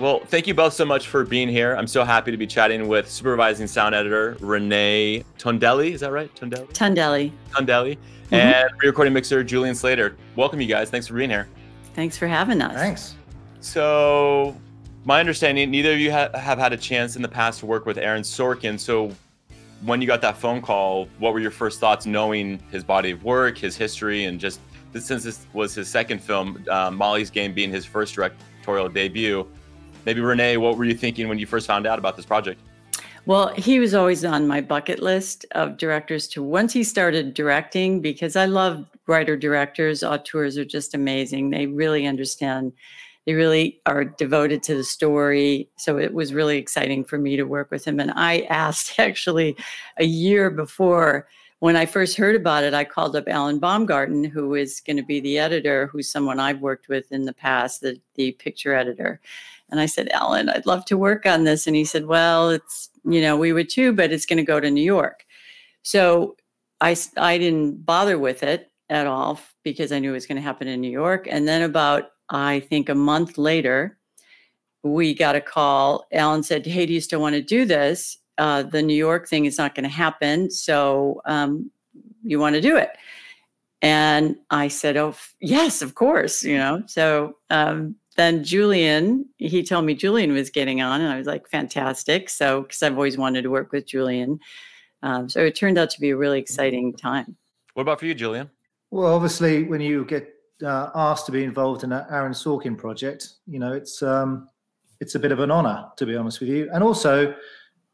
Well, thank you both so much for being here. I'm so happy to be chatting with supervising sound editor Renee Tondelli. Is that right? Tondelli? Tondelli. Tondelli. Mm-hmm. And re-recording mixer Julian Slater. Welcome, you guys. Thanks for being here. Thanks for having us. Thanks. So, my understanding, neither of you ha- have had a chance in the past to work with Aaron Sorkin. So, when you got that phone call, what were your first thoughts knowing his body of work, his history, and just since this was his second film, uh, Molly's Game being his first directorial debut? Maybe Renee, what were you thinking when you first found out about this project? Well, he was always on my bucket list of directors to once he started directing because I love writer directors. Auteurs are just amazing. They really understand, they really are devoted to the story. So it was really exciting for me to work with him. And I asked actually a year before when I first heard about it, I called up Alan Baumgarten, who is going to be the editor, who's someone I've worked with in the past, the, the picture editor. And I said, Alan, I'd love to work on this. And he said, Well, it's, you know, we would too, but it's going to go to New York. So I, I didn't bother with it at all because I knew it was going to happen in New York. And then about, I think, a month later, we got a call. Alan said, Hey, do you still want to do this? uh, the New York thing is not going to happen. So um, you want to do it? And I said, Oh, yes, of course, you know. So um, then Julian, he told me Julian was getting on, and I was like, fantastic. So, because I've always wanted to work with Julian. Um, so it turned out to be a really exciting time. What about for you, Julian? Well, obviously, when you get uh, asked to be involved in an Aaron Sorkin project, you know, it's um, it's a bit of an honor, to be honest with you. And also,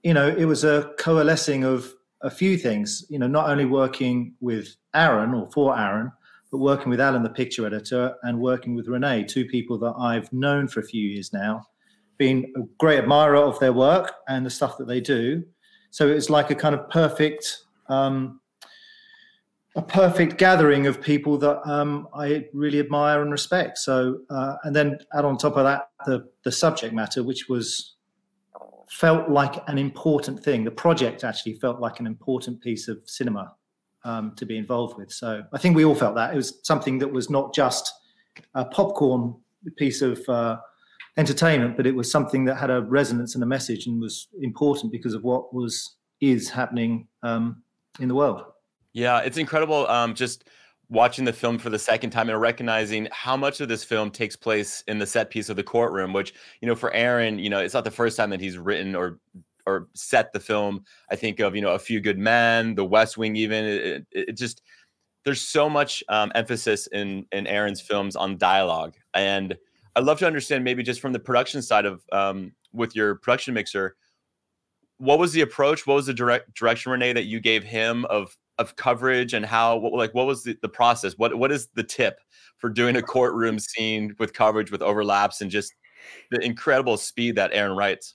you know, it was a coalescing of a few things, you know, not only working with Aaron or for Aaron, but working with Alan, the picture editor, and working with Renee, two people that I've known for a few years now, being a great admirer of their work and the stuff that they do. So it's like a kind of perfect, um, a perfect gathering of people that um, I really admire and respect. So, uh, and then add on top of that the the subject matter, which was felt like an important thing. The project actually felt like an important piece of cinema um, to be involved with. So I think we all felt that it was something that was not just a popcorn piece of uh, entertainment, but it was something that had a resonance and a message and was important because of what was is happening um, in the world. Yeah, it's incredible. Um, just watching the film for the second time and recognizing how much of this film takes place in the set piece of the courtroom which you know for aaron you know it's not the first time that he's written or or set the film i think of you know a few good men the west wing even it, it, just there's so much um, emphasis in in aaron's films on dialogue. And i'd love to understand maybe just from the production side of um, with your production mixer what was the approach? What was the direct direction renee that you gave him of of coverage and how what, like what was the, the process? What what is the tip for doing a courtroom scene with coverage with overlaps and just the incredible speed that aaron writes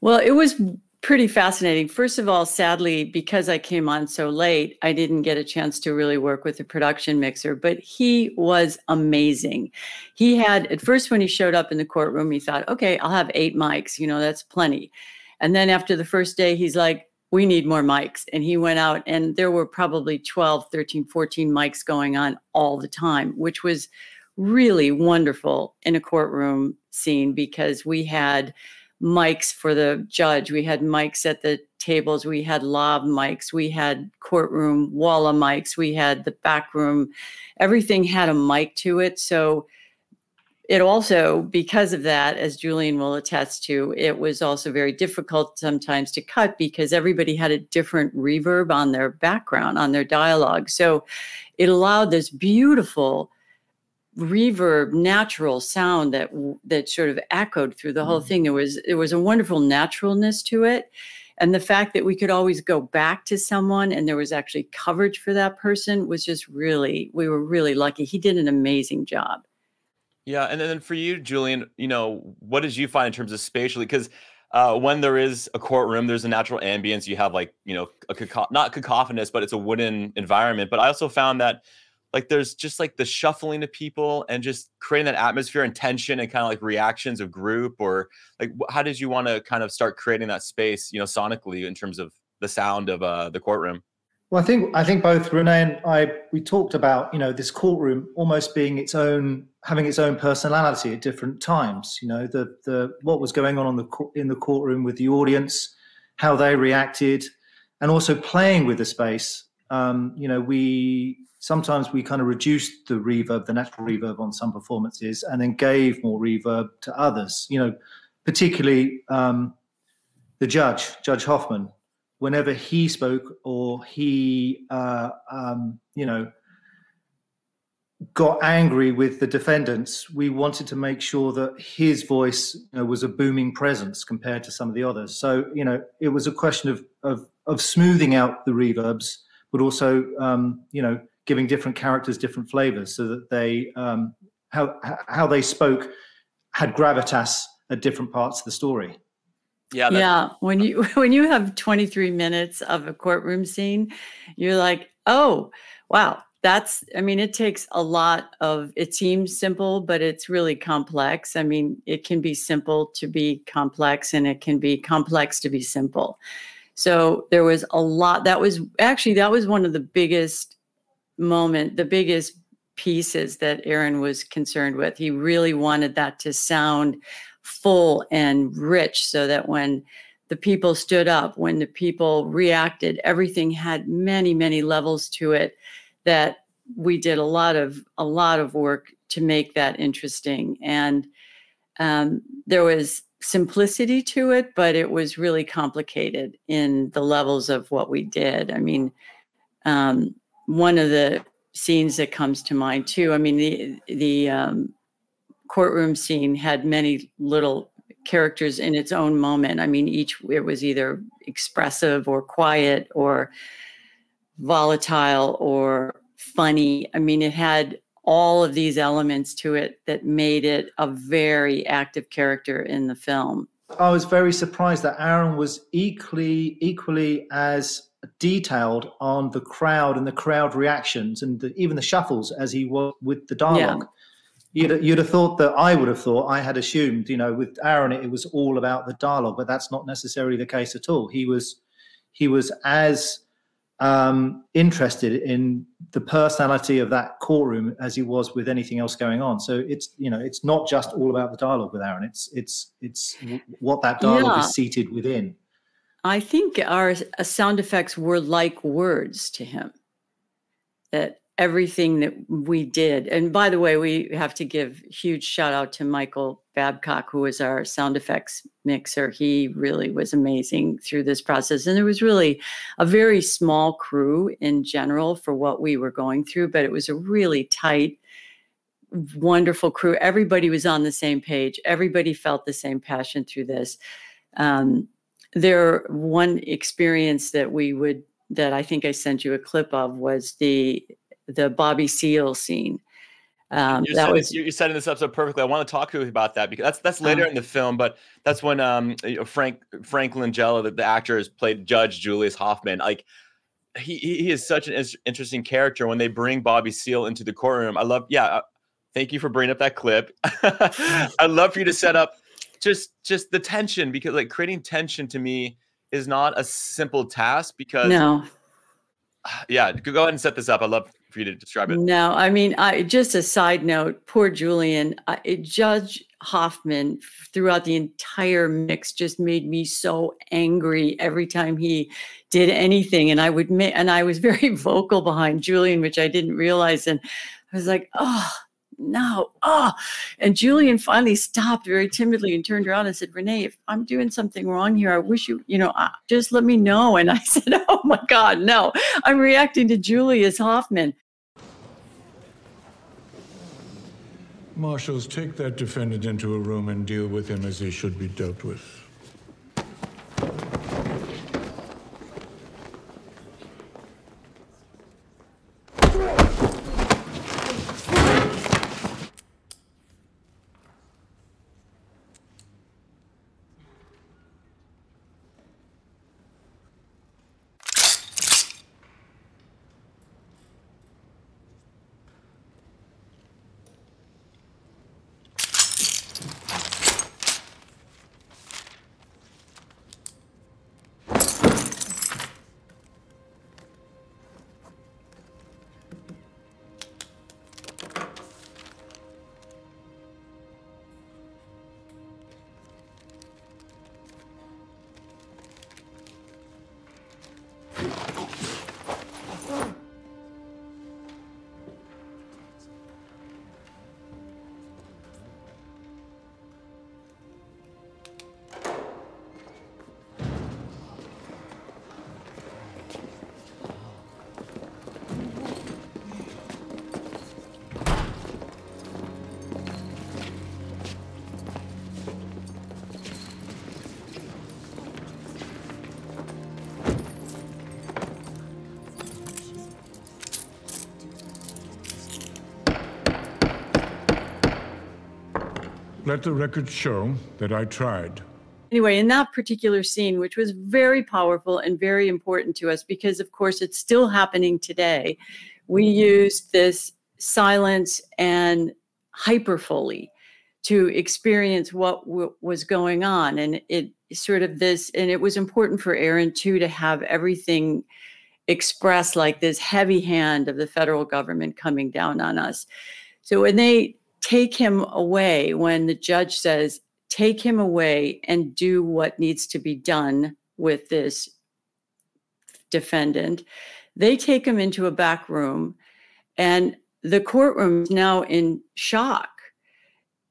well it was pretty fascinating. First of all sadly because i came on so late i didn't get a chance to really work with the production mixer but he was amazing. He had at first when he showed up in the courtroom he thought okay i'll have eight mics you know that's plenty. And then after the first day he's like we need more mics. And he went out, and there were probably 12, 13, 14 mics going on all the time, which was really wonderful in a courtroom scene because we had mics for the judge, we had mics at the tables, we had lav mics, we had courtroom walla mics, we had the back room. Everything had a mic to it. So it also, because of that, as Julian will attest to, it was also very difficult sometimes to cut because everybody had a different reverb on their background, on their dialogue. So it allowed this beautiful reverb natural sound that that sort of echoed through the whole mm. thing there was there was a wonderful naturalness to it and the fact that we could always go back to someone and there was actually coverage for that person was just really we were really lucky he did an amazing job yeah, and then for you, Julian, you know, what did you find in terms of spatially? Because uh, when there is a courtroom, there's a natural ambience. You have like, you know, a caco- not cacophonous, but it's a wooden environment. But I also found that like there's just like the shuffling of people and just creating that atmosphere and tension and kind of like reactions of group or like how did you want to kind of start creating that space, you know, sonically in terms of the sound of uh, the courtroom? Well, I think I think both Renee and I we talked about you know this courtroom almost being its own having its own personality at different times. You know the the what was going on, on the in the courtroom with the audience, how they reacted, and also playing with the space. Um, you know we sometimes we kind of reduced the reverb, the natural reverb on some performances, and then gave more reverb to others. You know, particularly um, the judge, Judge Hoffman whenever he spoke or he, uh, um, you know, got angry with the defendants, we wanted to make sure that his voice you know, was a booming presence compared to some of the others. So, you know, it was a question of of, of smoothing out the reverbs, but also, um, you know, giving different characters different flavors so that they um, how how they spoke had gravitas at different parts of the story. Yeah. Yeah. When you when you have 23 minutes of a courtroom scene, you're like, oh, wow. That's I mean, it takes a lot of it seems simple, but it's really complex. I mean, it can be simple to be complex and it can be complex to be simple. So there was a lot that was actually that was one of the biggest moment, the biggest pieces that Aaron was concerned with. He really wanted that to sound full and rich so that when the people stood up, when the people reacted, everything had many, many levels to it that we did a lot of a lot of work to make that interesting. And um, there was simplicity to it, but it was really complicated in the levels of what we did. I mean, um, one of the scenes that comes to mind too. I mean, the the um, courtroom scene had many little characters in its own moment. I mean, each it was either expressive or quiet or volatile or funny. I mean, it had all of these elements to it that made it a very active character in the film. I was very surprised that Aaron was equally equally as detailed on the crowd and the crowd reactions and the, even the shuffles as he was with the dialogue. Yeah. You'd, you'd have thought that I would have thought, I had assumed, you know, with Aaron, it was all about the dialogue, but that's not necessarily the case at all. He was, he was as um, interested in the personality of that courtroom as he was with anything else going on. So it's, you know, it's not just all about the dialogue with Aaron. It's, it's, it's what that dialogue yeah. is seated within. I think our uh, sound effects were like words to him. That everything that we did. And by the way, we have to give huge shout out to Michael Babcock, who was our sound effects mixer. He really was amazing through this process. And there was really a very small crew in general for what we were going through, but it was a really tight, wonderful crew. Everybody was on the same page, everybody felt the same passion through this. Um, there, one experience that we would that I think I sent you a clip of was the the Bobby Seale scene. Um, you're, that setting, was, you're setting this up so perfectly. I want to talk to you about that because that's that's later uh, in the film, but that's when um, Frank Frank Langella, the, the actor, has played Judge Julius Hoffman. Like he he is such an interesting character. When they bring Bobby Seale into the courtroom, I love. Yeah, uh, thank you for bringing up that clip. I'd love for you to set up just just the tension because like creating tension to me is not a simple task because no. Yeah, go ahead and set this up. I love for you to describe it. No, I mean, I just a side note. Poor Julian, I, Judge Hoffman, throughout the entire mix, just made me so angry every time he did anything, and I would and I was very vocal behind Julian, which I didn't realize, and I was like, oh no, oh. And Julian finally stopped very timidly and turned around and said, Renee, if I'm doing something wrong here, I wish you, you know, uh, just let me know. And I said, oh my God, no, I'm reacting to Julius Hoffman. Marshals, take that defendant into a room and deal with him as he should be dealt with. Let the record show that I tried. Anyway, in that particular scene, which was very powerful and very important to us because, of course, it's still happening today, we used this silence and hyperfoley to experience what w- was going on. And it sort of this, and it was important for Aaron too to have everything expressed like this heavy hand of the federal government coming down on us. So when they take him away, when the judge says, take him away and do what needs to be done with this defendant, they take him into a back room and the courtroom is now in shock.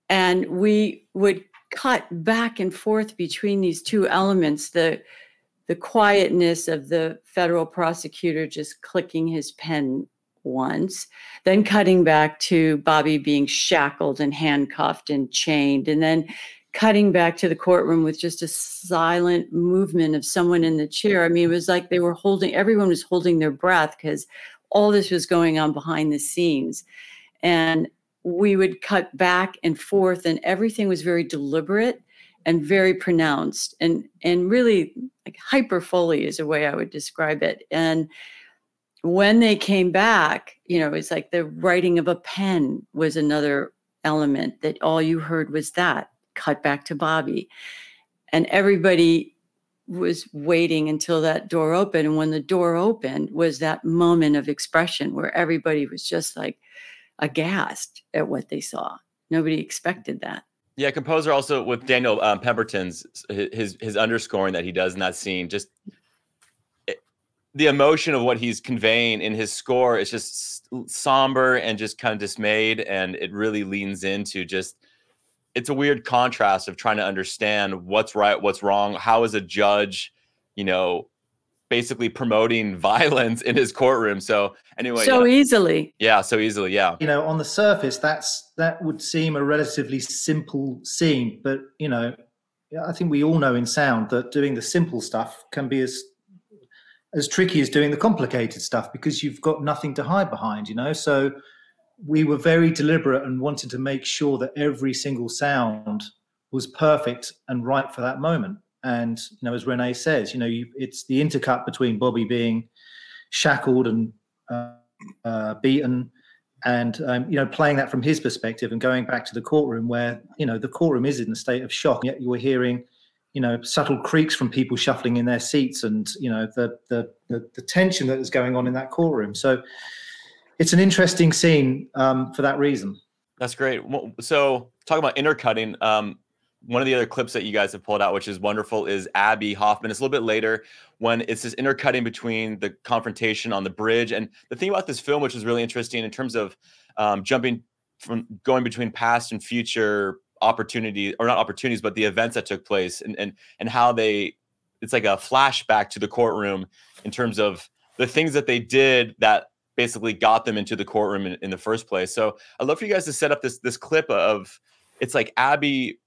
And we would cut back and forth between these two elements the the quietness of the federal prosecutor just clicking his pen once, then cutting back to Bobby being shackled and handcuffed and chained, and then cutting back to the courtroom with just a silent movement of someone in the chair. I mean, it was like they were holding, everyone was holding their breath because all this was going on behind the scenes. And we would cut back and forth, and everything was very deliberate and very pronounced and and really like hyperfoley is a way I would describe it. And when they came back, you know, it's like the writing of a pen was another element that all you heard was that cut back to Bobby. And everybody was waiting until that door opened. And when the door opened, was that moment of expression where everybody was just like aghast at what they saw. Nobody expected that. Yeah, composer also with Daniel um, Pemberton's his his underscoring that he does in that scene, just the emotion of what he's conveying in his score is just somber and just kind of dismayed, and it really leans into just it's a weird contrast of trying to understand what's right, what's wrong. How is a judge, you know, basically promoting violence in his courtroom. So anyway, so easily. Yeah, so easily. Yeah. You know, on the surface, that's that would seem a relatively simple scene, but you know, I think we all know in sound that doing the simple stuff can be as as tricky as doing the complicated stuff because you've got nothing to hide behind. You know, so we were very deliberate and wanted to make sure that every single sound was perfect and right for that moment. And you know, as Renee says, you know, you, it's the intercut between Bobby being shackled and uh, uh, beaten, and um, you know, playing that from his perspective and going back to the courtroom where you know the courtroom is in a state of shock. Yet you were hearing, you know, subtle creaks from people shuffling in their seats, and you know the the the, the tension that is going on in that courtroom. So it's an interesting scene um, for that reason. That's great. So talking about intercutting, um, one of the other clips that you guys have pulled out, which is wonderful, is Abbie Hoffman. It's a little bit later when it's this intercutting between the confrontation on the bridge. And the thing about this film, which is really interesting in terms of um, jumping from going between past and future opportunities, or not opportunities, but the events that took place and and and how they it's like a flashback to the courtroom in terms of the things that they did that basically got them into the courtroom in, in the first place. So I'd love for you guys to set up this this clip of it's like Abbie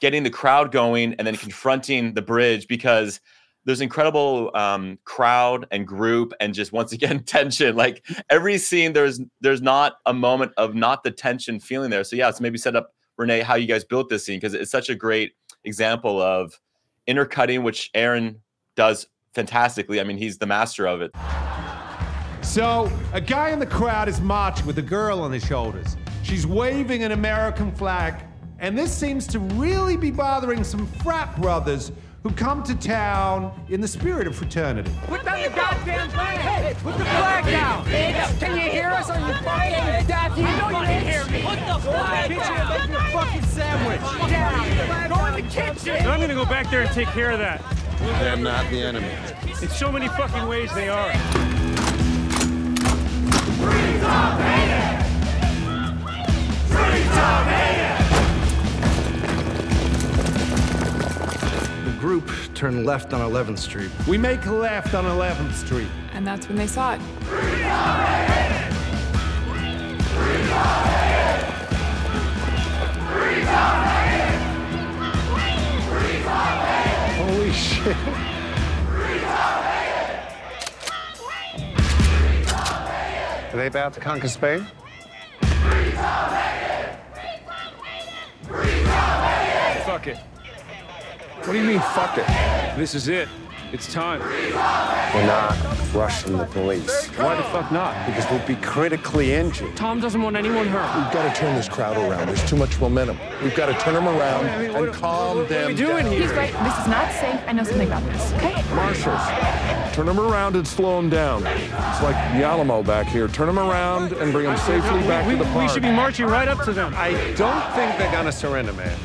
getting the crowd going and then confronting the bridge because there's incredible um, crowd and group and just once again tension like every scene there's there's not a moment of not the tension feeling there so yeah so maybe set up renee how you guys built this scene because it's such a great example of intercutting which aaron does fantastically. I mean he's the master of it. So a guy in the crowd is marching with a girl on his shoulders. She's waving an american flag and this seems to really be bothering some frat brothers who come to town in the spirit of fraternity. Put down the goddamn flag! Hey, put the flag down! Can you hear us? Are you fucking deaf? You know you can hear me! Put the flag down! Make your fucking sandwich! Down! Go in the kitchen! I'm gonna go back there and take care of that. They're not the enemy. In so many fucking ways they are. Free Tom Hayden! Free Tom Hayden! Group turned left on 11th Street. We make a left on 11th Street. And that's when they saw it. Holy shit. Are they about to conquer Spain? Free Tom Free Tom fuck it. What do you mean, fuck it? This is it. It's time. We're not rushing the police. Why the fuck not? Because we'll be critically injured. Tom doesn't want anyone hurt. We've got to turn this crowd around. There's too much momentum. We've got to turn them around I mean, what- and calm what are them we doing down. here? He's right. This is not safe. I know something about this. Okay. Marshals, turn them around and slow them down. It's like the Alamo back here. Turn them around and bring them safely back we, to the police. we should be marching right up to them. I don't think they're gonna surrender, man.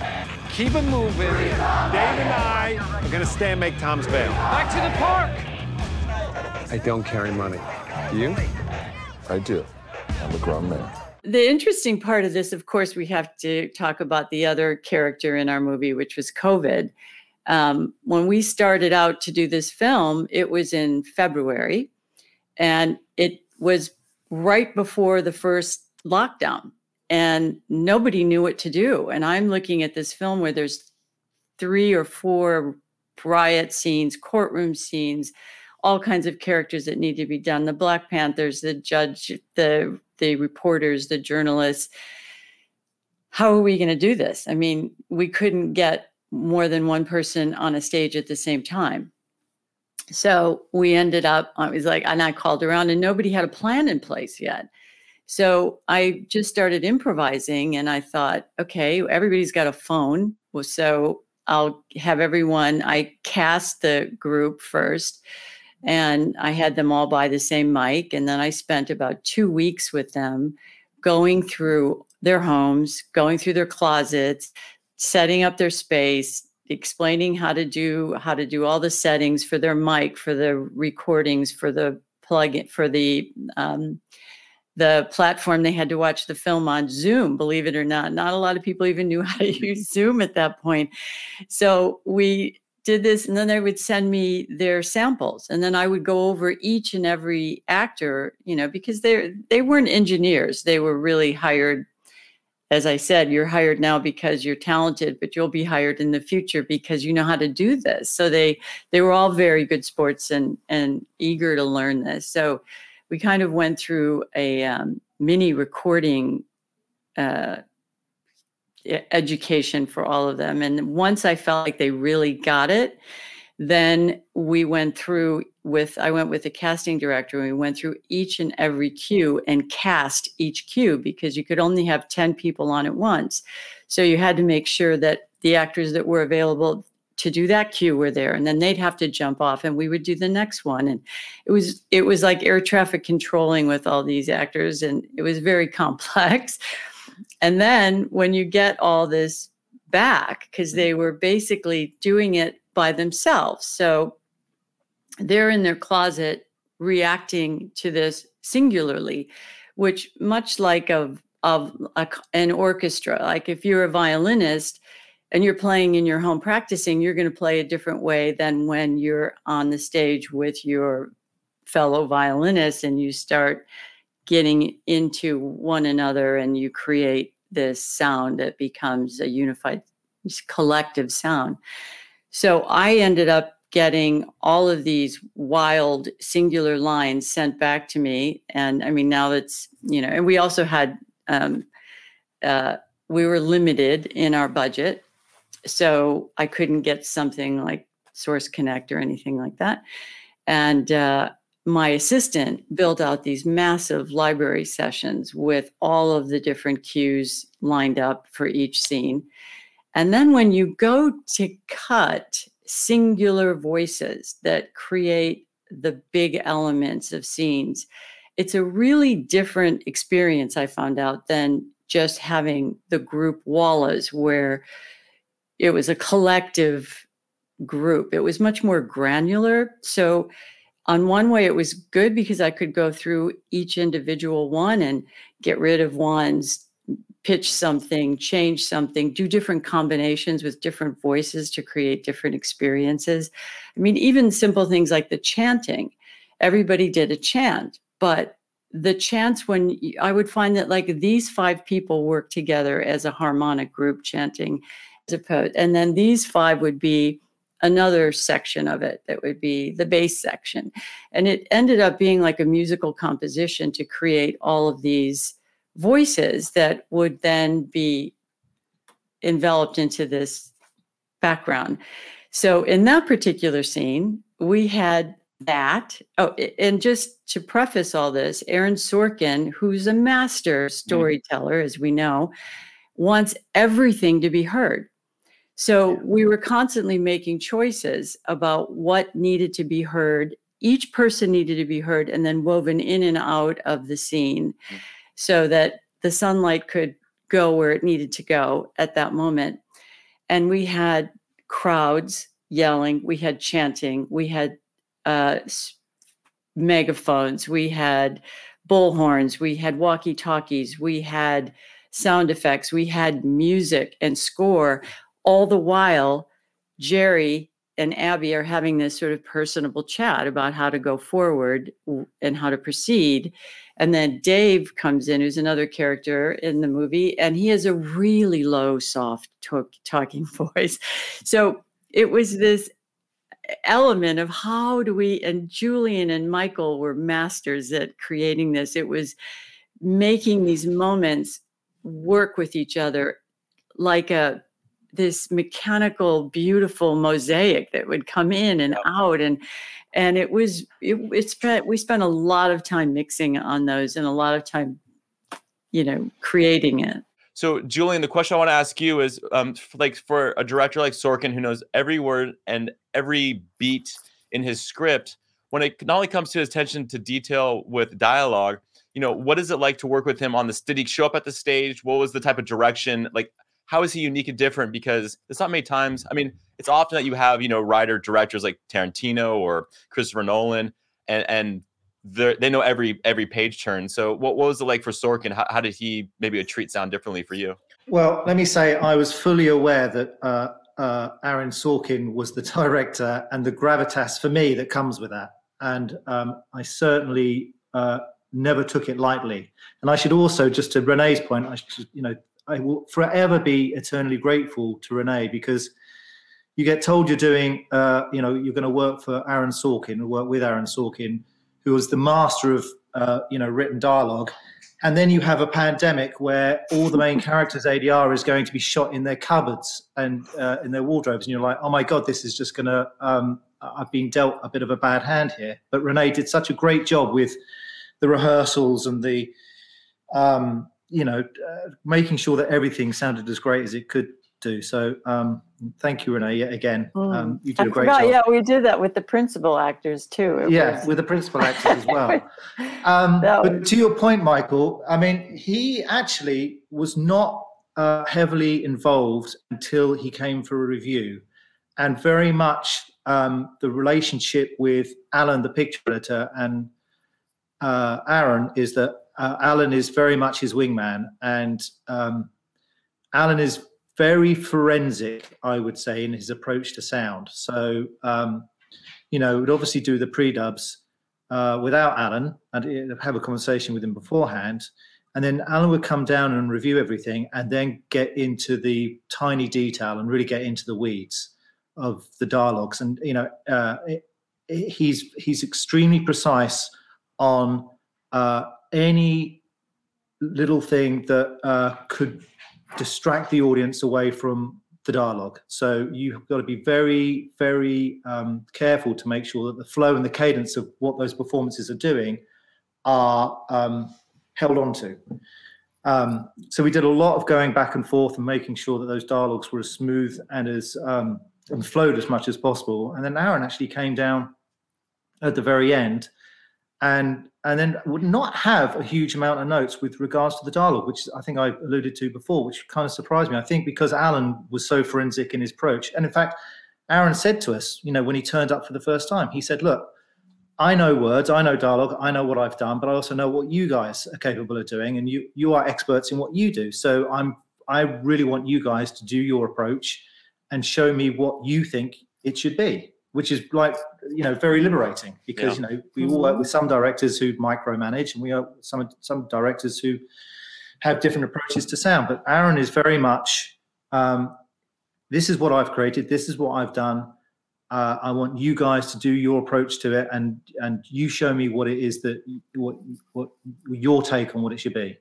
Keep it moving. Dave and I are gonna stay and make Tom's bail. Back to the park. I don't carry money. Do you? I do. I'm a grown man. The interesting part of this, of course, we have to talk about the other character in our movie, which was COVID. Um, when we started out to do this film, it was in February, and it was right before the first lockdown, and nobody knew what to do. And I'm looking at this film where there's three or four riot scenes, courtroom scenes, all kinds of characters that need to be done. The black panthers the judge the the reporters the journalists. How are we going to do this? I mean we couldn't get more than one person on a stage at the same time. So we ended up i was like and i called around and nobody had a plan in place yet so i just started improvising and i thought okay everybody's got a phone so i'll have everyone i cast the group first and I had them all buy the same mic. And then I spent about two weeks with them going through their homes, going through their closets, setting up their space, explaining how to do how to do all the settings for their mic, for the recordings, for the plug for the um, the platform they had to watch the film on Zoom. Believe it or not, not a lot of people even knew how to use Zoom at that point. So we did this and then they would send me their samples and then i would go over each and every actor you know because they they weren't engineers they were really hired as i said you're hired now because you're talented but you'll be hired in the future because you know how to do this so they they were all very good sports and and eager to learn this so we kind of went through a um, mini recording uh, education for all of them. And once I felt like they really got it, then we went through with I went with the casting director and we went through each and every cue and cast each cue because you could only have 10 people on at once. So you had to make sure that the actors that were available to do that cue were there and then they'd have to jump off and we would do the next one and it was it was like air traffic controlling with all these actors and it was very complex and then when you get all this back, because they mm-hmm. were basically doing it by themselves. So they're in their closet reacting to this singularly, which much like of of a, an orchestra, like if you're a violinist and you're playing in your home practicing, you're going to play a different way than when you're on the stage with your fellow violinists and you start getting into one another and you create this sound that becomes a unified collective sound. So I ended up getting all of these wild singular lines sent back to me. And I mean, now it's, you know, and we also had, um, uh, we were limited in our budget. So I couldn't get something like Source Connect or anything like that. And, uh, my assistant built out these massive library sessions with all of the different cues lined up for each scene. And then when you go to cut singular voices that create the big elements of scenes, it's a really different experience, I found out, than just having the group wallas where it was a collective group. It was much more granular. So on one way it was good because i could go through each individual one and get rid of ones pitch something change something do different combinations with different voices to create different experiences i mean even simple things like the chanting everybody did a chant but the chants when I would find that like these five people work together as a harmonic group chanting opposed and then these five would be another section of it that would be the bass section. And it ended up being like a musical composition to create all of these voices that would then be enveloped into this background. So in that particular scene, we had that. Oh, and just to preface all this, Aaron Sorkin, who's a master mm-hmm. storyteller, as we know, wants everything to be heard. So we were constantly making choices about what needed to be heard. Each person needed to be heard and then woven in and out of the scene so that the sunlight could go where it needed to go at that moment. And we had crowds yelling, we had chanting, we had uh, megaphones, we had bullhorns, we had walkie talkies, we had sound effects, we had music and score. All the while, Jerry and Abbie are having this sort of personable chat about how to go forward and how to proceed. And then Dave comes in, who's another character in the movie, and he has a really low, soft talk, talking voice. So it was this element of how do we, and Julian and Michael were masters at creating this. It was making these moments work with each other like a this mechanical beautiful mosaic that would come in and out and and it was it, it spent we spent a lot of time mixing on those and a lot of time you know creating it So, Julian, the question I want to ask you is, um, like for a director like Sorkin, who knows every word and every beat in his script, when it not only comes to his attention to detail with dialogue, you know, what is it like to work with him on this? Did he show up at the stage? What was the type of direction? Like, how is he unique and different? Because it's not many times. I mean, it's often that you have, you know, writer directors like Tarantino or Christopher Nolan, and and they know every every page turn. So, what, what was it like for Sorkin? How, how did he maybe treat sound differently for you? Well, let me say I was fully aware that uh, uh, Aaron Sorkin was the director and the gravitas for me that comes with that. And um, I certainly uh, never took it lightly. And I should also, just to Renee's point, I should, you know, I will forever be eternally grateful to Renee because you get told you're doing, uh, you know, you're going to work for Aaron Sorkin or work with Aaron Sorkin, who was the master of, uh, you know, written dialogue. And then you have a pandemic where all the main characters' ADR is going to be shot in their cupboards and uh, in their wardrobes, and you're like, oh my god, this is just going to. Um, I've been dealt a bit of a bad hand here. But Renee did such a great job with the rehearsals and the, um, you know, uh, making sure that everything sounded as great as it could do. So um, thank you, Renee, yet again. Um, you did a great forgot, job. yeah we did that with the principal actors too It yeah, was- with the principal actors as well. Um, That but to your point, Michael, I mean, he actually was not uh, heavily involved until he came for a review, and very much um, the relationship with Alan, the picture editor, and uh, Aaron is that uh, Alan is very much his wingman, and um, Alan is very forensic, I would say, in his approach to sound. So, um, you know, would obviously do the pre-dubs uh, without Alan and have a conversation with him beforehand. And then Alan would come down and review everything and then get into the tiny detail and really get into the weeds of the dialogues. And, you know, uh, it, it- he's, he's extremely precise on uh, any little thing that uh, could distract the audience away from the dialogue. So you've got to be very, very um, careful to make sure that the flow and the cadence of what those performances are doing are um, held on to. Um, so we did a lot of going back and forth and making sure that those dialogues were as smooth and as um, and flowed as much as possible. And then Aaron actually came down at the very end and and then would not have a huge amount of notes with regards to the dialogue, which I think I alluded to before, which kind of surprised me. I think because Alan was so forensic in his approach, and in fact, Aaron said to us, you know, when he turned up for the first time, he said, "Look, I know words, I know dialogue, I know what I've done, but I also know what you guys are capable of doing, and you you are experts in what you do. So I'm I really want you guys to do your approach and show me what you think it should be." Which is like you know very liberating because Yeah. you know we all work with some directors who micromanage, and we are some some directors who have different approaches to sound. But Aaron is very much um, this is what I've created, this is what I've done. Uh, I want you guys to do your approach to it, and and you show me what it is that what what your take on what it should be.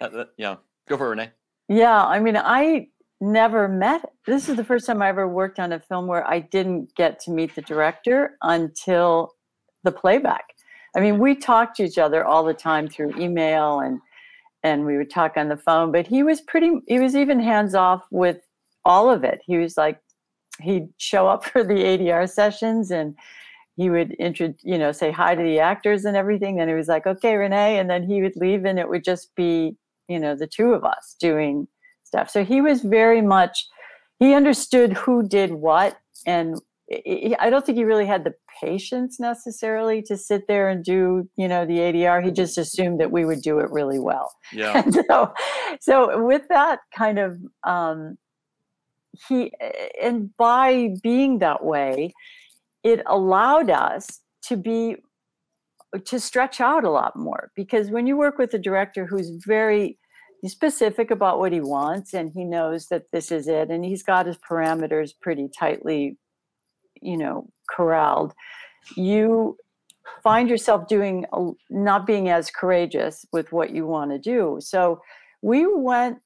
Uh, uh, yeah, go for it, Renee. Yeah, I mean, I never met. This is the first time I ever worked on a film where I didn't get to meet the director until the playback. I mean, we talked to each other all the time through email and and we would talk on the phone, but he was pretty he was even hands off with all of it. He was like he'd show up for the ADR sessions and he would intro, you know, say hi to the actors and everything. Then he was like, "Okay, Renee," and then he would leave, and it would just be, you know, the two of us doing stuff. So he was very much he understood who did what, and I don't think he really had the patience necessarily to sit there and do, you know, the ADR. He just assumed that we would do it really well. Yeah. And so, so with that kind of um, he and by being that way it allowed us to be to stretch out a lot more because when you work with a director who's very specific about what he wants and he knows that this is it and he's got his parameters pretty tightly you know corralled you find yourself doing not being as courageous with what you want to do so we went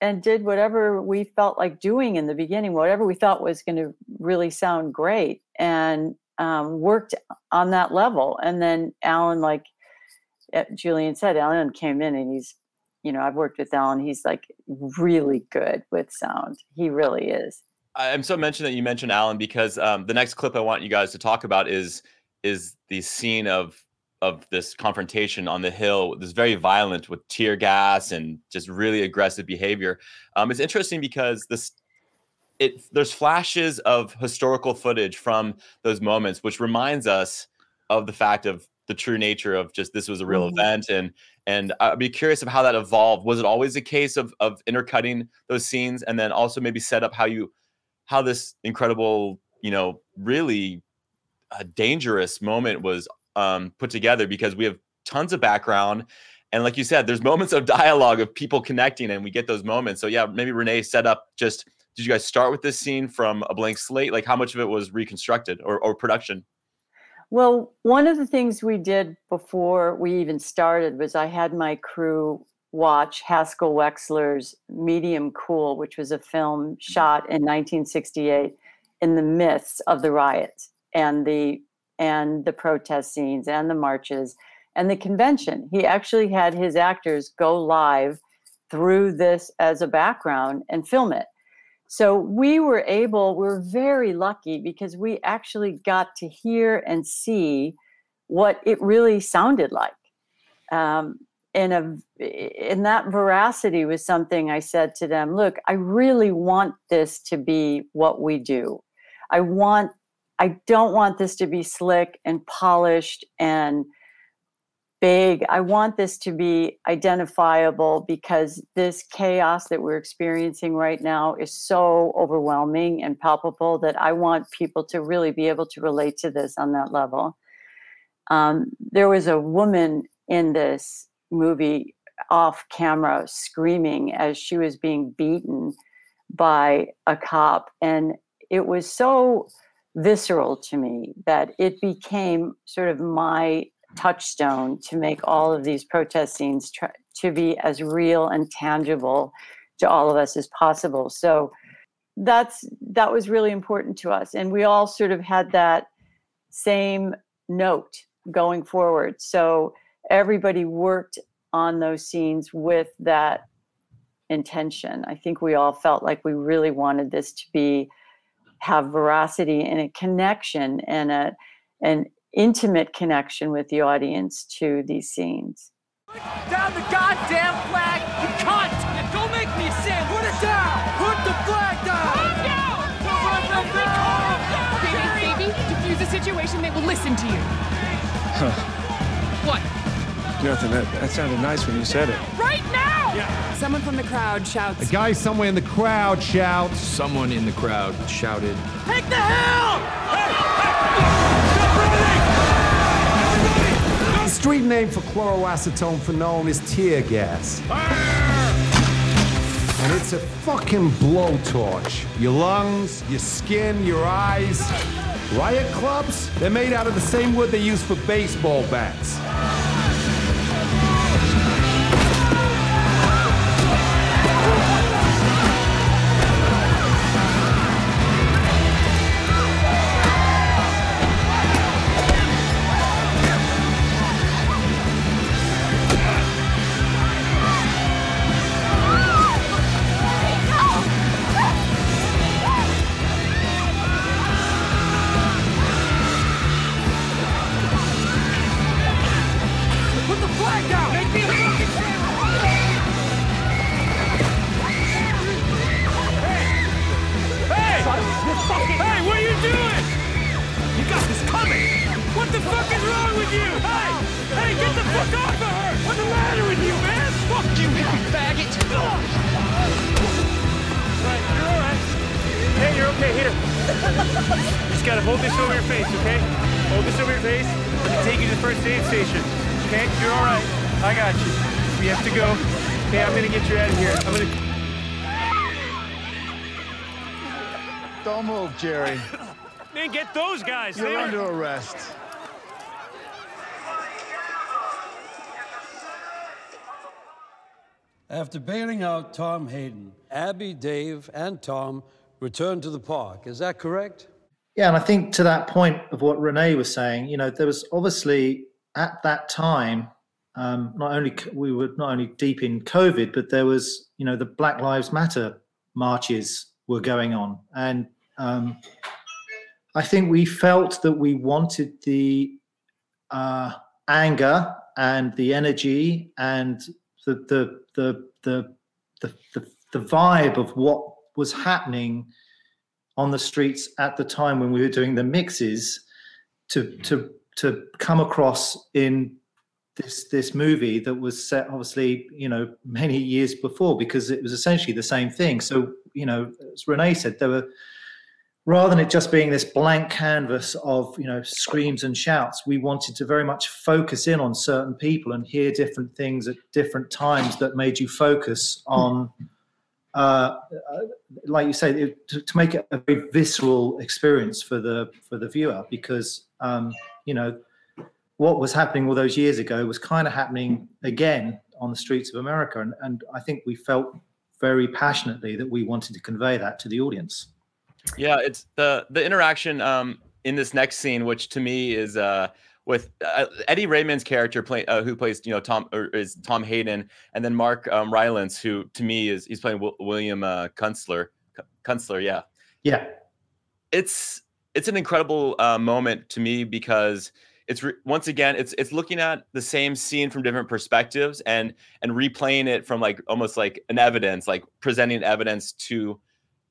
and did whatever we felt like doing in the beginning, whatever we thought was going to really sound great, and um, worked on that level. And then Alan, like eh, Julian said, Alan came in and he's, you know, I've worked with Alan. He's like really good with sound. He really is. I'm so mentioned that you mentioned Alan because um, the next clip I want you guys to talk about is is the scene of of this confrontation on the hill this very violent with tear gas and just really aggressive behavior um, it's interesting because this it there's flashes of historical footage from those moments which reminds us of the fact of the true nature of just this was a real mm-hmm. event and and i'd be curious of how that evolved was it always a case of of intercutting those scenes and then also maybe set up how you how this incredible you know really a dangerous moment was um, put together because we have tons of background. And like you said, there's moments of dialogue of people connecting, and we get those moments. So yeah, maybe Renee set up just. Did you guys start with this scene from a blank slate? Like how much of it was reconstructed or, or production? Well, one of the things we did before we even started was I had my crew watch Haskell Wexler's Medium Cool, which was a film mm-hmm. shot in 1968 in the midst of the riots and the and the protest scenes and the marches and the convention. He actually had his actors go live through this as a background and film it. So we were able, we are very lucky because we actually got to hear and see what it really sounded like. Um, and a, and that veracity was something I said to them. Look, I really want this to be what we do. I want I don't want this to be slick and polished and big. I want this to be identifiable because this chaos that we're experiencing right now is so overwhelming and palpable that I want people to really be able to relate to this on that level. Um, there was a woman in this movie off camera screaming as she was being beaten by a cop. And it was so visceral to me that it became sort of my touchstone to make all of these protest scenes to be as real and tangible to all of us as possible. So that's that was really important to us, and we all sort of had that same note going forward. So everybody worked on those scenes with that intention. I think we all felt like we really wanted this to be have veracity and a connection and a an intimate connection with the audience to these scenes. Down the goddamn flag, you cunt! Yeah, don't make me sin. Put it down. Put the flag down. Calm down. Calm down. Baby, baby, diffuse the situation. They will listen to you. Huh. What? Nothing. That, that sounded nice when you said it. Right now! Yeah. Someone from the crowd shouts. A guy somewhere in the crowd shouts. Someone in the crowd shouted. Take the hill! Hey, hey, street name for chloroacetophenone is tear gas. And it's a fucking blowtorch. Your lungs, your skin, your eyes. Riot clubs? They're made out of the same wood they use for baseball bats. Just gotta hold this over your face, okay? Hold this over your face. Let me take you to the first aid station. Okay? You're alright. I got you. We have to go. Okay, I'm gonna get you out of here. I'm gonna. Don't move, Jerry. Man, get those guys. You're They were- under arrest. After bailing out Tom Hayden, Abbie, Dave, and Tom returned to the park. Is that correct? Yeah, and I think to that point of what Renee was saying, you know, there was obviously at that time, um, not only we were not only deep in COVID, but there was, you know, the Black Lives Matter marches were going on, and um, I think we felt that we wanted the uh, anger and the energy and the the the the the, the, the vibe of what was happening on the streets at the time when we were doing the mixes to to to come across in this this movie that was set obviously you know many years before because it was essentially the same thing. So you know as renee said there were rather than it just being this blank canvas of you know screams and shouts we wanted to very much focus in on certain people and hear different things at different times that made you focus on uh, uh, like you say, to, to make it a very visceral experience for the for the viewer, because um, you know what was happening all those years ago was kind of happening again on the streets of America, and, and I think we felt very passionately that we wanted to convey that to the audience. Yeah, it's the the interaction um in this next scene, which to me is uh with uh, Eddie Redmayne's character play, uh, who plays you know Tom or is Tom Hayden, and then Mark um, Rylance, who to me is he's playing Wil- William uh, Kunstler. Kunstler, yeah. Yeah, it's it's an incredible uh, moment to me because it's re- once again it's it's looking at the same scene from different perspectives and and replaying it from like almost like an evidence like presenting evidence to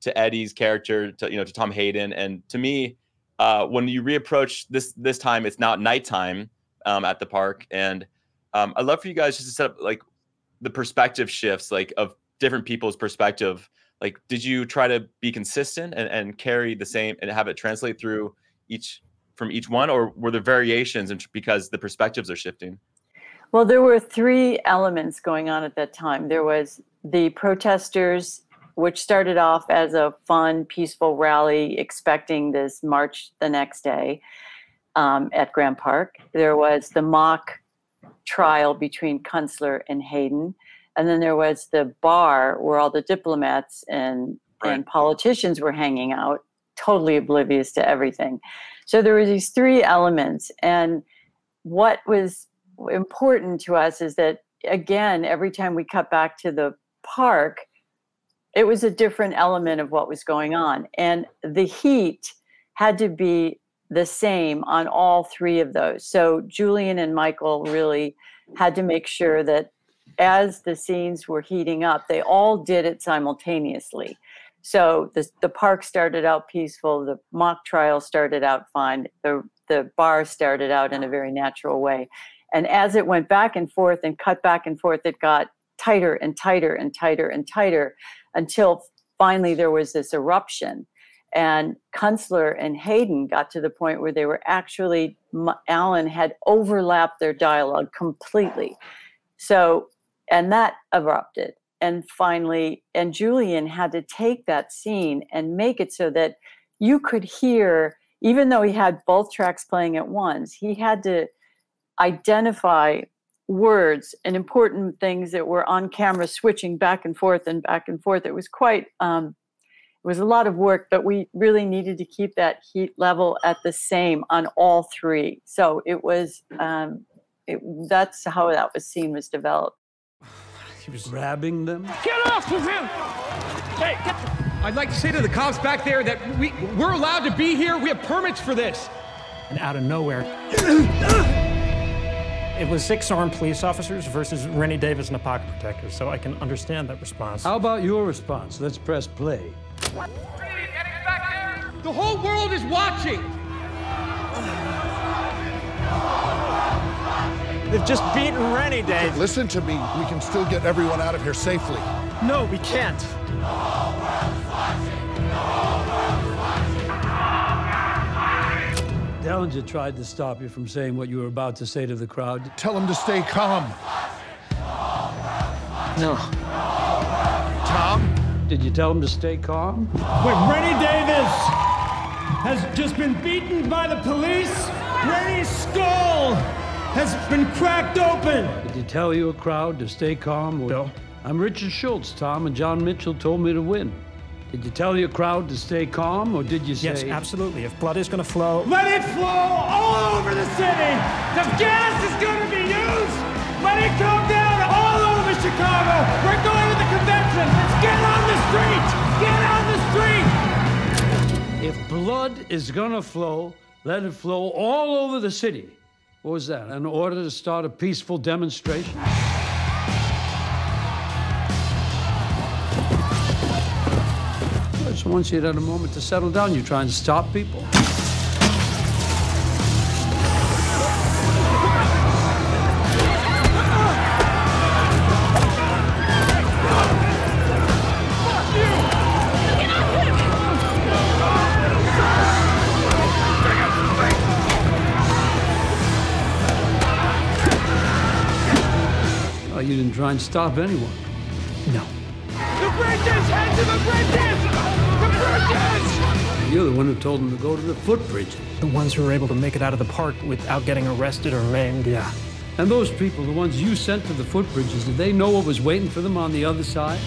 to Eddie's character to you know to Tom Hayden and to me uh, when you reapproach this this time it's now at nighttime um, at the park. And um, I'd love for you guys just to set up like the perspective shifts like of different people's perspective. Like did you try to be consistent and, and carry the same and have it translate through each from each one? Or were there variations and because the perspectives are shifting? Well, there were three elements going on at that time. There was the protesters, which started off as a fun, peaceful rally, expecting this march the next day um, at Grant Park. There was the mock trial between Kunstler and Hayden. And then there was the bar where all the diplomats and, and politicians were hanging out, totally oblivious to everything. So there were these three elements. And what was important to us is that again every time we cut back to the park it was a different element of what was going on. And the heat had to be the same on all three of those. So julian and michael really had to make sure that as the scenes were heating up they all did it simultaneously. So the, the park started out peaceful the mock trial started out fine the, the bar started out in a very natural way. And as it went back and forth and cut back and forth, it got tighter and tighter and tighter and tighter until finally there was this eruption. And Kunstler and Hayden got to the point where they were actually, Alan had overlapped their dialogue completely. So, and that erupted. And finally, and Julian had to take that scene and make it so that you could hear, even though he had both tracks playing at once, he had to identify words and important things that were on camera switching back and forth and back and forth it was quite um, it was a lot of work but we really needed to keep that heat level at the same on all three so it was um, it, that's how that was scene was developed He was grabbing them. Get off of him! Hey, get I'd like to say to the cops back there that we, we're allowed to be here. We have permits for this. And out of nowhere, It was six armed police officers versus Rennie Davis and a pocket protector, so I can understand that response. How about your response? Let's press play. The whole world is watching. They've just beaten Rennie, Dave. Listen to me. We can still get everyone out of here safely. No, we can't. Dellinger tried to stop you from saying what you were about to say to the crowd. Tell him to stay calm. No. Tom? Did you tell him to stay calm? When Rennie Davis has just been beaten by the police, Rennie's skull has been cracked open. Did you tell your crowd to stay calm? Or... Bill? I'm Richard Schultz, Tom, and John Mitchell told me to win. Did you tell your crowd to stay calm, or did you say... Yes, absolutely. If blood is going to flow, Let it flow all over the city. The gas is going to be used. Let it come down all over Chicago. We're going to the convention. Let's get on the street. Get on the street. If blood is gonna flow, let it flow all over the city. What was that? An order to start a peaceful demonstration? I just want you to have a moment to settle down. You're trying to stop people. Oh, you didn't try and stop anyone. no. The bridges. Head to the bridges. You're the one who told them to go to the footbridge. The ones who were able to make it out of the park without getting arrested or maimed, yeah. And those people, the ones you sent to the footbridges, did they know what was waiting for them on the other side?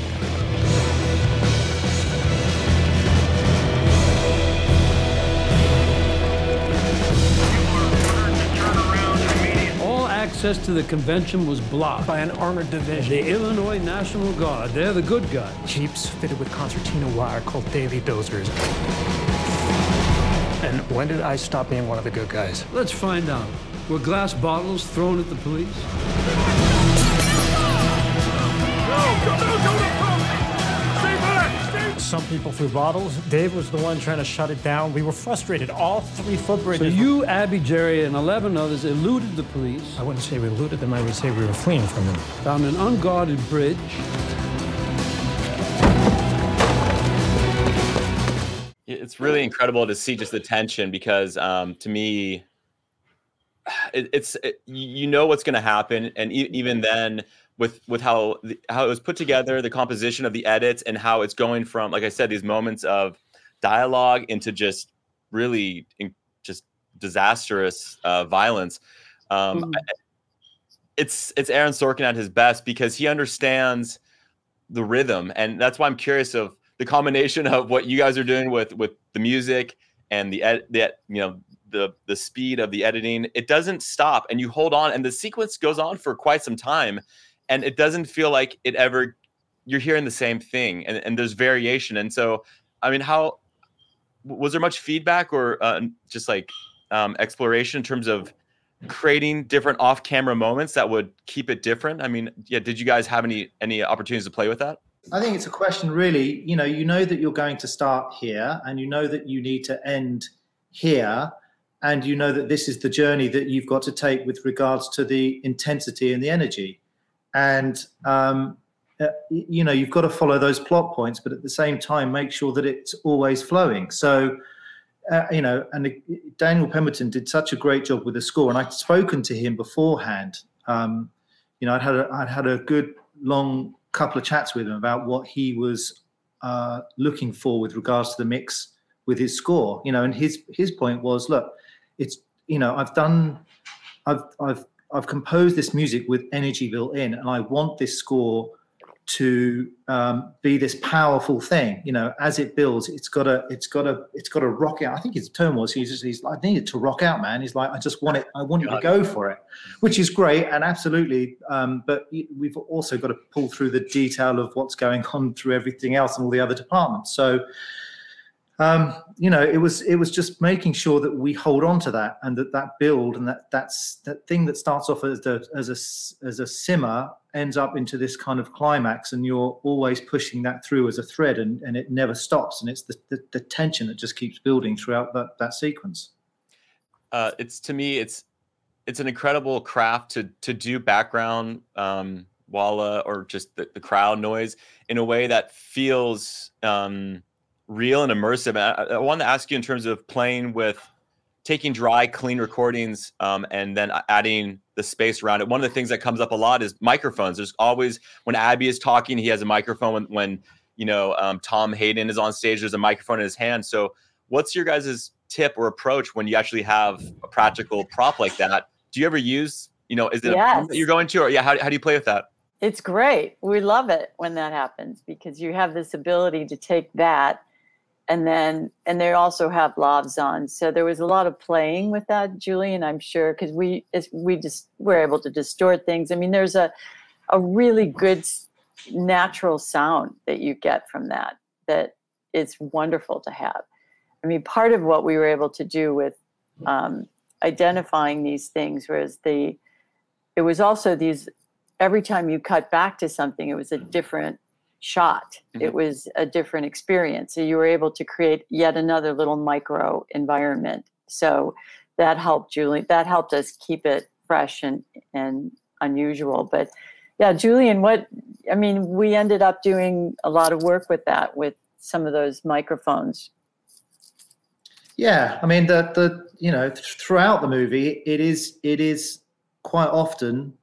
Access to the convention was blocked. By an armored division. The Illinois National Guard, they're the good guys. Jeeps fitted with concertina wire called Daley dozers. And when did I stop being one of the good guys? Let's find out. Were glass bottles thrown at the police? Some people threw bottles. Dave was the one trying to shut it down. We were frustrated. All three footbridges. So you, Abbie, Jerry, and 11 others eluded the police, I wouldn't say we looted them. I would say we were fleeing from them. found an unguarded bridge, It's really incredible to see just the tension because um, to me, it, it's it, you know what's going to happen, and e- even then, with with how the, how it was put together, the composition of the edits, and how it's going from, like I said, these moments of dialogue into just really in, just disastrous uh, violence. Um, I- it's it's Aaron Sorkin at his best because he understands the rhythm, and that's why I'm curious of the combination of what you guys are doing with with the music and the ed, the you know the the speed of the editing. It doesn't stop, and you hold on, and the sequence goes on for quite some time, and it doesn't feel like it ever. You're hearing the same thing, and, and there's variation, and so I mean, how was there much feedback or uh, just like um, exploration in terms of creating different off-camera moments that would keep it different? I mean, yeah, did you guys have any any opportunities to play with that? I think it's a question really, you know, you know that you're going to start here and you know that you need to end here and you know that this is the journey that you've got to take with regards to the intensity and the energy. And um, uh, you know, you've got to follow those plot points, but at the same time, make sure that it's always flowing. So, uh, you know, and uh, Daniel Pemberton did such a great job with the score, and I'd spoken to him beforehand. Um, you know, I'd had a, I'd had a good long couple of chats with him about what he was uh, looking for with regards to the mix with his score. You know, and his his point was, look, it's you know, I've done, I've I've I've composed this music with energy built in, and I want this score to um, be this powerful thing. You know, as it builds, it's got to, it's got to, it's got to rock out. I think his term was he's just, he's like, I need it to rock out, man. He's like, I just want it, I want you to go for it, which is great and absolutely. Um, but we've also got to pull through the detail of what's going on through everything else and all the other departments. So. Um, you know, it was it was just making sure that we hold on to that and that that build and that that's that thing that starts off as a as a as a simmer ends up into this kind of climax, and you're always pushing that through as a thread, and, and it never stops, and it's the, the, the tension that just keeps building throughout that that sequence. Uh, it's to me, it's it's an incredible craft to to do background um, walla or just the, the crowd noise in a way that feels um, real and immersive. I, I wanted to ask you in terms of playing with taking dry, clean recordings um, and then adding the space around it. One of the things that comes up a lot is microphones. There's always when Abbie is talking, he has a microphone. When, when you know um, Tom Hayden is on stage, there's a microphone in his hand. So, what's your guys' tip or approach when you actually have a practical prop like that? Do you ever use, you know, is it yes. that you're going to, or yeah, how, how do you play with that? It's great. We love it when that happens because you have this ability to take that and then and they also have lavs on. So there was a lot of playing with that julian i'm sure because we we just were able to distort things. I mean there's a a really good natural sound that you get from that that it's wonderful to have. I mean part of what we were able to do with um, identifying these things was the it was also these every time you cut back to something it was a different shot. Mm-hmm. It was a different experience. So you were able to create yet another little micro environment. So that helped Julie. That helped us keep it fresh and and unusual. But yeah, Julian, what I mean, we ended up doing a lot of work with that with some of those microphones. Yeah, I mean the the you know throughout the movie, it is it is quite often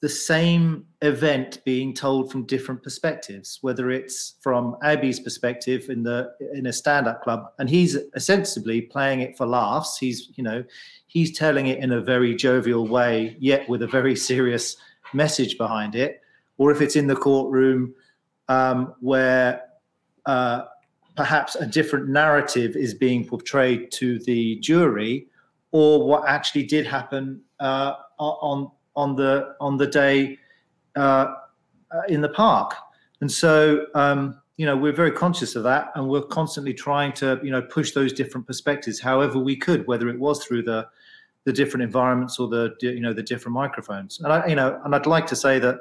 the same event being told from different perspectives, whether it's from Abbie's perspective in the in a stand-up club, and he's ostensibly playing it for laughs. He's you know he's telling it in a very jovial way, yet with a very serious message behind it. Or if it's in the courtroom um, where uh, perhaps a different narrative is being portrayed to the jury, or what actually did happen uh, on on the on the day uh, in the park. And so, um, you know, we're very conscious of that, and we're constantly trying to, you know, push those different perspectives, however we could, whether it was through the the different environments or the you know the different microphones. And I, you know, and I'd like to say that,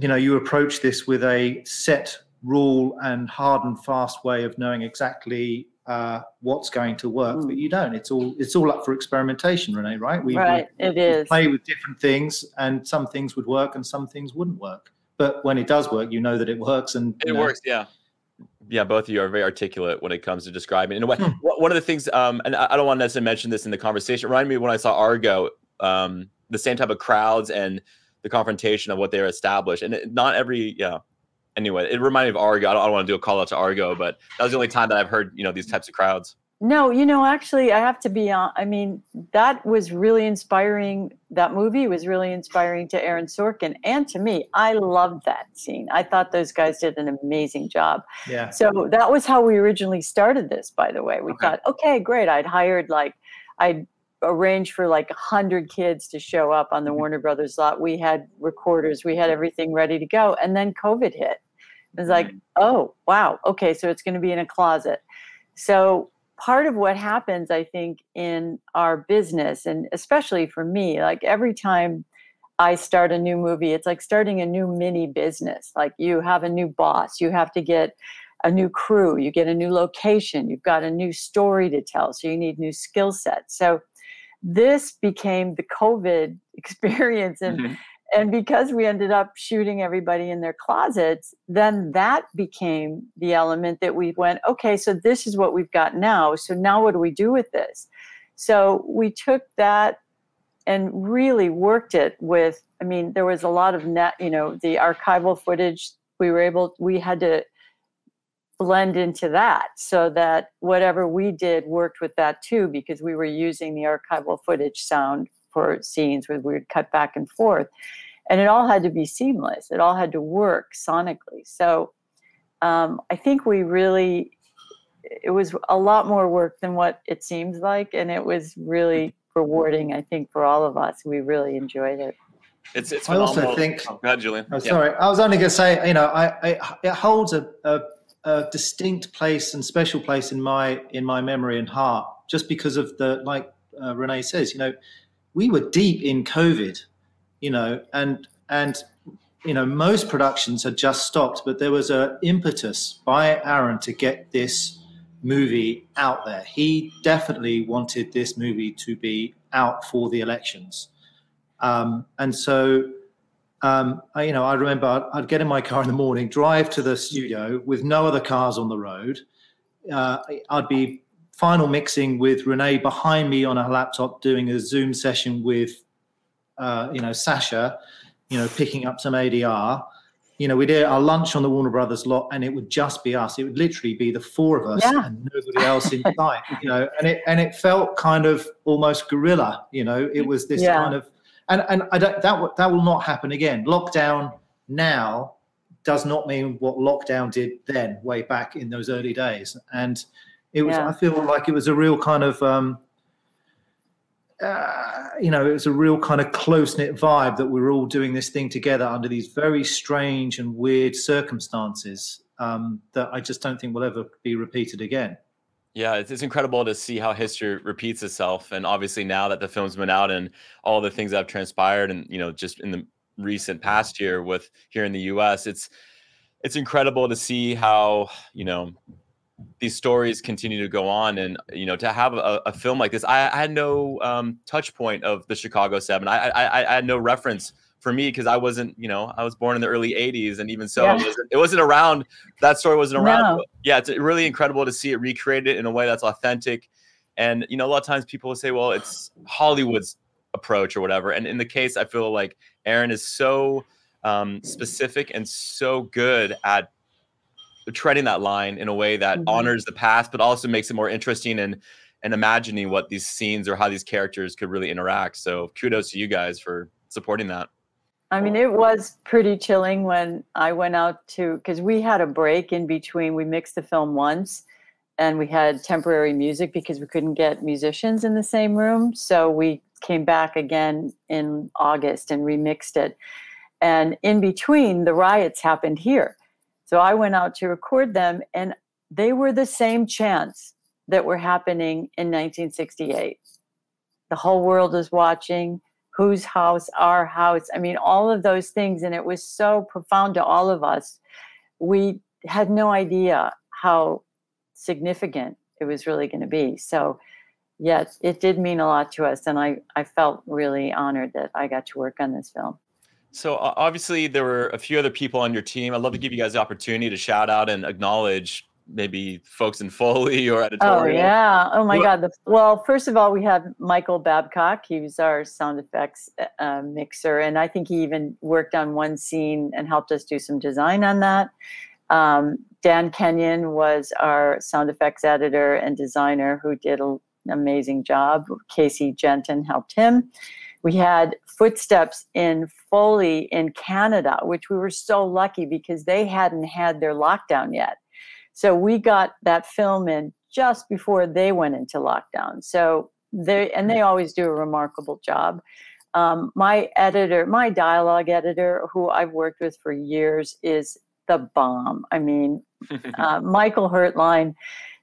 you know, you approach this with a set rule and hard and fast way of knowing exactly uh, what's going to work, mm. but you don't. It's all it's all up for experimentation, Renee. Right? We, right. We, it is. Play with different things, and some things would work, and some things wouldn't work. But when it does work, you know that it works, and it know. works. Yeah. Yeah, both of you are very articulate when it comes to describing. In a way, hmm. one of the things, um, and I don't want to necessarily mention this in the conversation. It reminded me when I saw Argo, um, the same type of crowds and the confrontation of what they're established, and it, not every, yeah, anyway, it reminded me of Argo. I don't, I don't want to do a call out to Argo, but that was the only time that I've heard you know these types of crowds. No, you know, actually, I have to be on. I mean, that was really inspiring. That movie was really inspiring to Aaron Sorkin and to me. I loved that scene. I thought those guys did an amazing job. Yeah. So that was how we originally started this. By the way, we okay. thought, okay, great. I'd hired like, I'd arranged for like a hundred kids to show up on the mm-hmm. Warner Brothers lot. We had recorders, we had everything ready to go, and then COVID hit. It was like, mm-hmm. oh wow, okay, so it's going to be in a closet. So part of what happens, I think, in our business, and especially for me, like every time I start a new movie, it's like starting a new mini business. Like you have a new boss, you have to get a new crew, you get a new location, you've got a new story to tell, so you need new skill sets. So this became the COVID experience. And mm-hmm. and because we ended up shooting everybody in their closets, then that became the element that we went, okay, so this is what we've got now. So now what do we do with this? So we took that and really worked it with, I mean, there was a lot of net, you know, the archival footage we were able, we had to blend into that so that whatever we did worked with that too because we were using the archival footage sound for scenes where we would cut back and forth. And it all had to be seamless. It all had to work sonically. So um, i think we really it was a lot more work than what it seems like and it was really rewarding i think for all of us. We really enjoyed it. It's it's i also think oh, go ahead, julian. Oh, sorry. Yeah. i was only going to say you know I, I it holds a, a a distinct place and special place in my in my memory and heart, just because of the like uh, Renee says, you know, we were deep in COVID, you know, and and you know most productions had just stopped, but there was a impetus by Aaron to get this movie out there. He definitely wanted this movie to be out for the elections, um, and so um, I, you know, I remember I'd, I'd, get in my car in the morning, drive to the studio with no other cars on the road. Uh, I'd be final mixing with Renee behind me on a laptop, doing a Zoom session with, uh, you know, Sasha, you know, picking up some ADR. You know, we'd eat our lunch on the Warner Brothers lot, and it would just be us. It would literally be the four of us yeah. and nobody else in sight. You know, and it and it felt kind of almost guerrilla. You know, it was this yeah. kind of and and I don't, that that will not happen again. Lockdown now does not mean what lockdown did then, way back in those early days. And it was, yeah. I feel like it was a real kind of, um, uh, you know, it was a real kind of close knit vibe that we were all doing this thing together under these very strange and weird circumstances um, that I just don't think will ever be repeated again. Yeah, it's, it's incredible to see how history repeats itself, and obviously now that the film's been out and all the things that have transpired, and you know, just in the recent past year with here in the U.S., it's it's incredible to see how you know these stories continue to go on, and you know, to have a, a film like this, I, I had no um, touch point of the Chicago Seven. I, I I had no reference for me because I wasn't, you know, I was born in the early '80s, and even so, yeah. it, wasn't, it, wasn't, around. That story wasn't around. No. Yeah, it's really incredible to see it recreated in a way that's authentic. And you know, a lot of times people will say, "Well, it's Hollywood's approach or whatever." And in the case, I feel like Aaron is so um, specific and so good at treading that line in a way that mm-hmm. honors the past, but also makes it more interesting and and imagining what these scenes or how these characters could really interact. So kudos to you guys for supporting that. I mean, it was pretty chilling when I went out to, because we had a break in between. We mixed the film once and we had temporary music because we couldn't get musicians in the same room. So we came back again in August and remixed it. And in between, the riots happened here. So I went out to record them, and they were the same chants that were happening in 1968. The whole world is watching whose house, our house. I mean, all of those things. And it was so profound to all of us. We had no idea how significant it was really going to be. So, yes, it did mean a lot to us. And I, I felt really honored that I got to work on this film. So obviously there were a few other people on your team. I'd love to give you guys the opportunity to shout out and acknowledge maybe folks in Foley or editorial? Oh yeah. Oh my? God. The, well, first of all, we have Michael Babcock. He was our sound effects uh, um, mixer, and I think he even worked on one scene and helped us do some design on that. Um, Dan Kenyon was our sound effects editor and designer who did an amazing job. Casey Jenton helped him. We had footsteps in Foley in Canada, which we were so lucky because they hadn't had their lockdown yet. So we got that film in just before they went into lockdown. So they and they always do a remarkable job. Um, my editor, my dialogue editor, who I've worked with for years, is the bomb. I mean, uh, Michael Hertlein.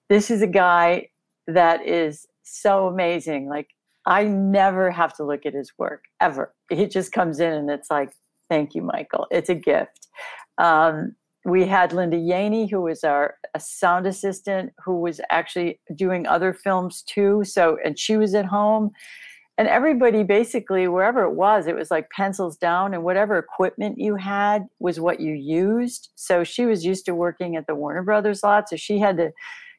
This is a guy that is so amazing. Like I never have to look at his work ever. He just comes in and it's like, thank you, Michael. It's a gift. Um, we had Linda Yaney, who was our sound assistant, who was actually doing other films too. So, and she was at home. And everybody basically, wherever it was, it was like pencils down, and whatever equipment you had was what you used. So she was used to working at the Warner Brothers lot. So she had to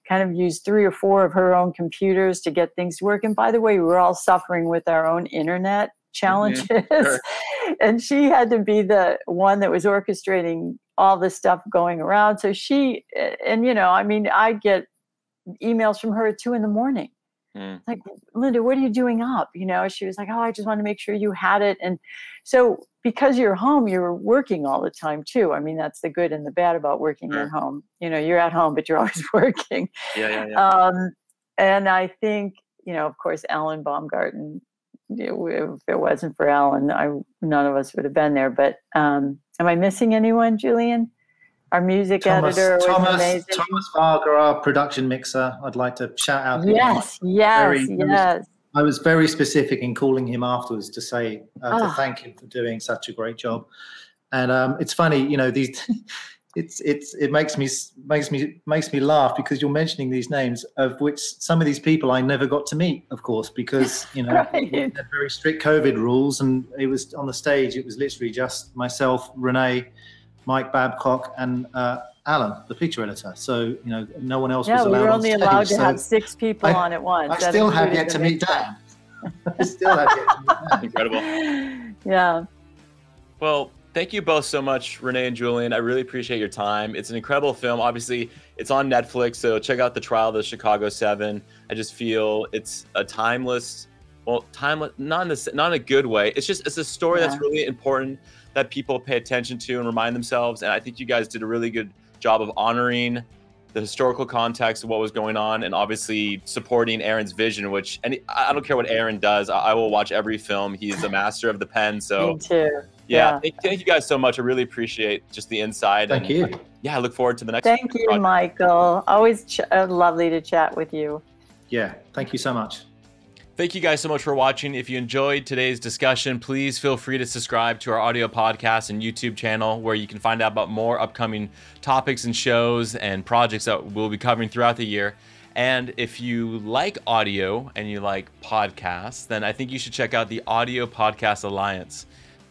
kind of use three or four of her own computers to get things to work. And by the way, we were all suffering with our own internet challenges. Mm-hmm. Sure. and she had to be the one that was orchestrating all this stuff going around. So she, and you know, I mean, I get emails from her at two in the morning. Mm. Like, Linda, what are you doing up? You know, she was like, Oh, I just want to make sure you had it. And so, because you're home, you're working all the time too. I mean, that's the good and the bad about working sure. at home. You know, you're at home, but you're always working. Yeah, yeah, yeah. Um, and I think, you know, of course, Alan Baumgarten if it wasn't for Alan, I none of us would have been there. But um, am I missing anyone, Julian? Our music Thomas, editor Thomas. Thomas Varga, our production mixer. I'd like to shout out. to him. yes, yes, Very- yes. I was very specific in calling him afterwards to say uh, to Ah. thank him for doing such a great job. And um, it's funny, you know, these. It's it's it makes me makes me makes me laugh because you're mentioning these names of which some of these people I never got to meet, of course, because you know Right. we had very strict COVID rules, and it was on the stage. It was literally just myself, Renee, Mike Babcock, and uh, Alan, the picture editor. So you know, no one else Yeah, was allowed. Yeah, we allowed. were on only stage, allowed to so- have six people I- on at once. I still have yet to meet mixer. Dan. I still have yet to meet Dan. Incredible. Yeah. Well, thank you both so much, Renee and Julian. I really appreciate your time. It's an incredible film. Obviously, it's on Netflix, so check out the trial of the Chicago Seven. I just feel it's a timeless, well, timeless, not in this, not in a good way. It's just it's a story that's really important that people pay attention to and remind themselves. And I think you guys did a really good job of honoring the historical context of what was going on and obviously supporting Aaron's vision which and I I don't care what Aaron does I, I will watch every film he's a master of the pen so Me too. Yeah, Yeah. Thank, thank you guys so much. I really appreciate just the insight. Thank and, you. uh, yeah, I look forward to the next. Thank you. Michael. Always ch- uh, lovely to chat with you. Yeah, thank you so much. Thank you guys so much for watching. If you enjoyed today's discussion, please feel free to subscribe to our audio podcast and YouTube channel where you can find out about more upcoming topics and shows and projects that we'll be covering throughout the year. And if you like audio and you like podcasts, then I think you should check out the Audio Podcast Alliance.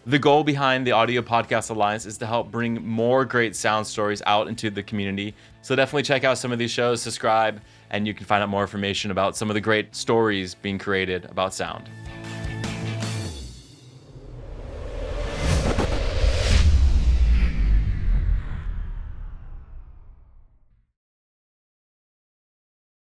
The goal behind the Audio Podcast Alliance is to help bring more great sound stories out into the community. So definitely check out some of these shows, subscribe, and you can find out more information about some of the great stories being created about sound.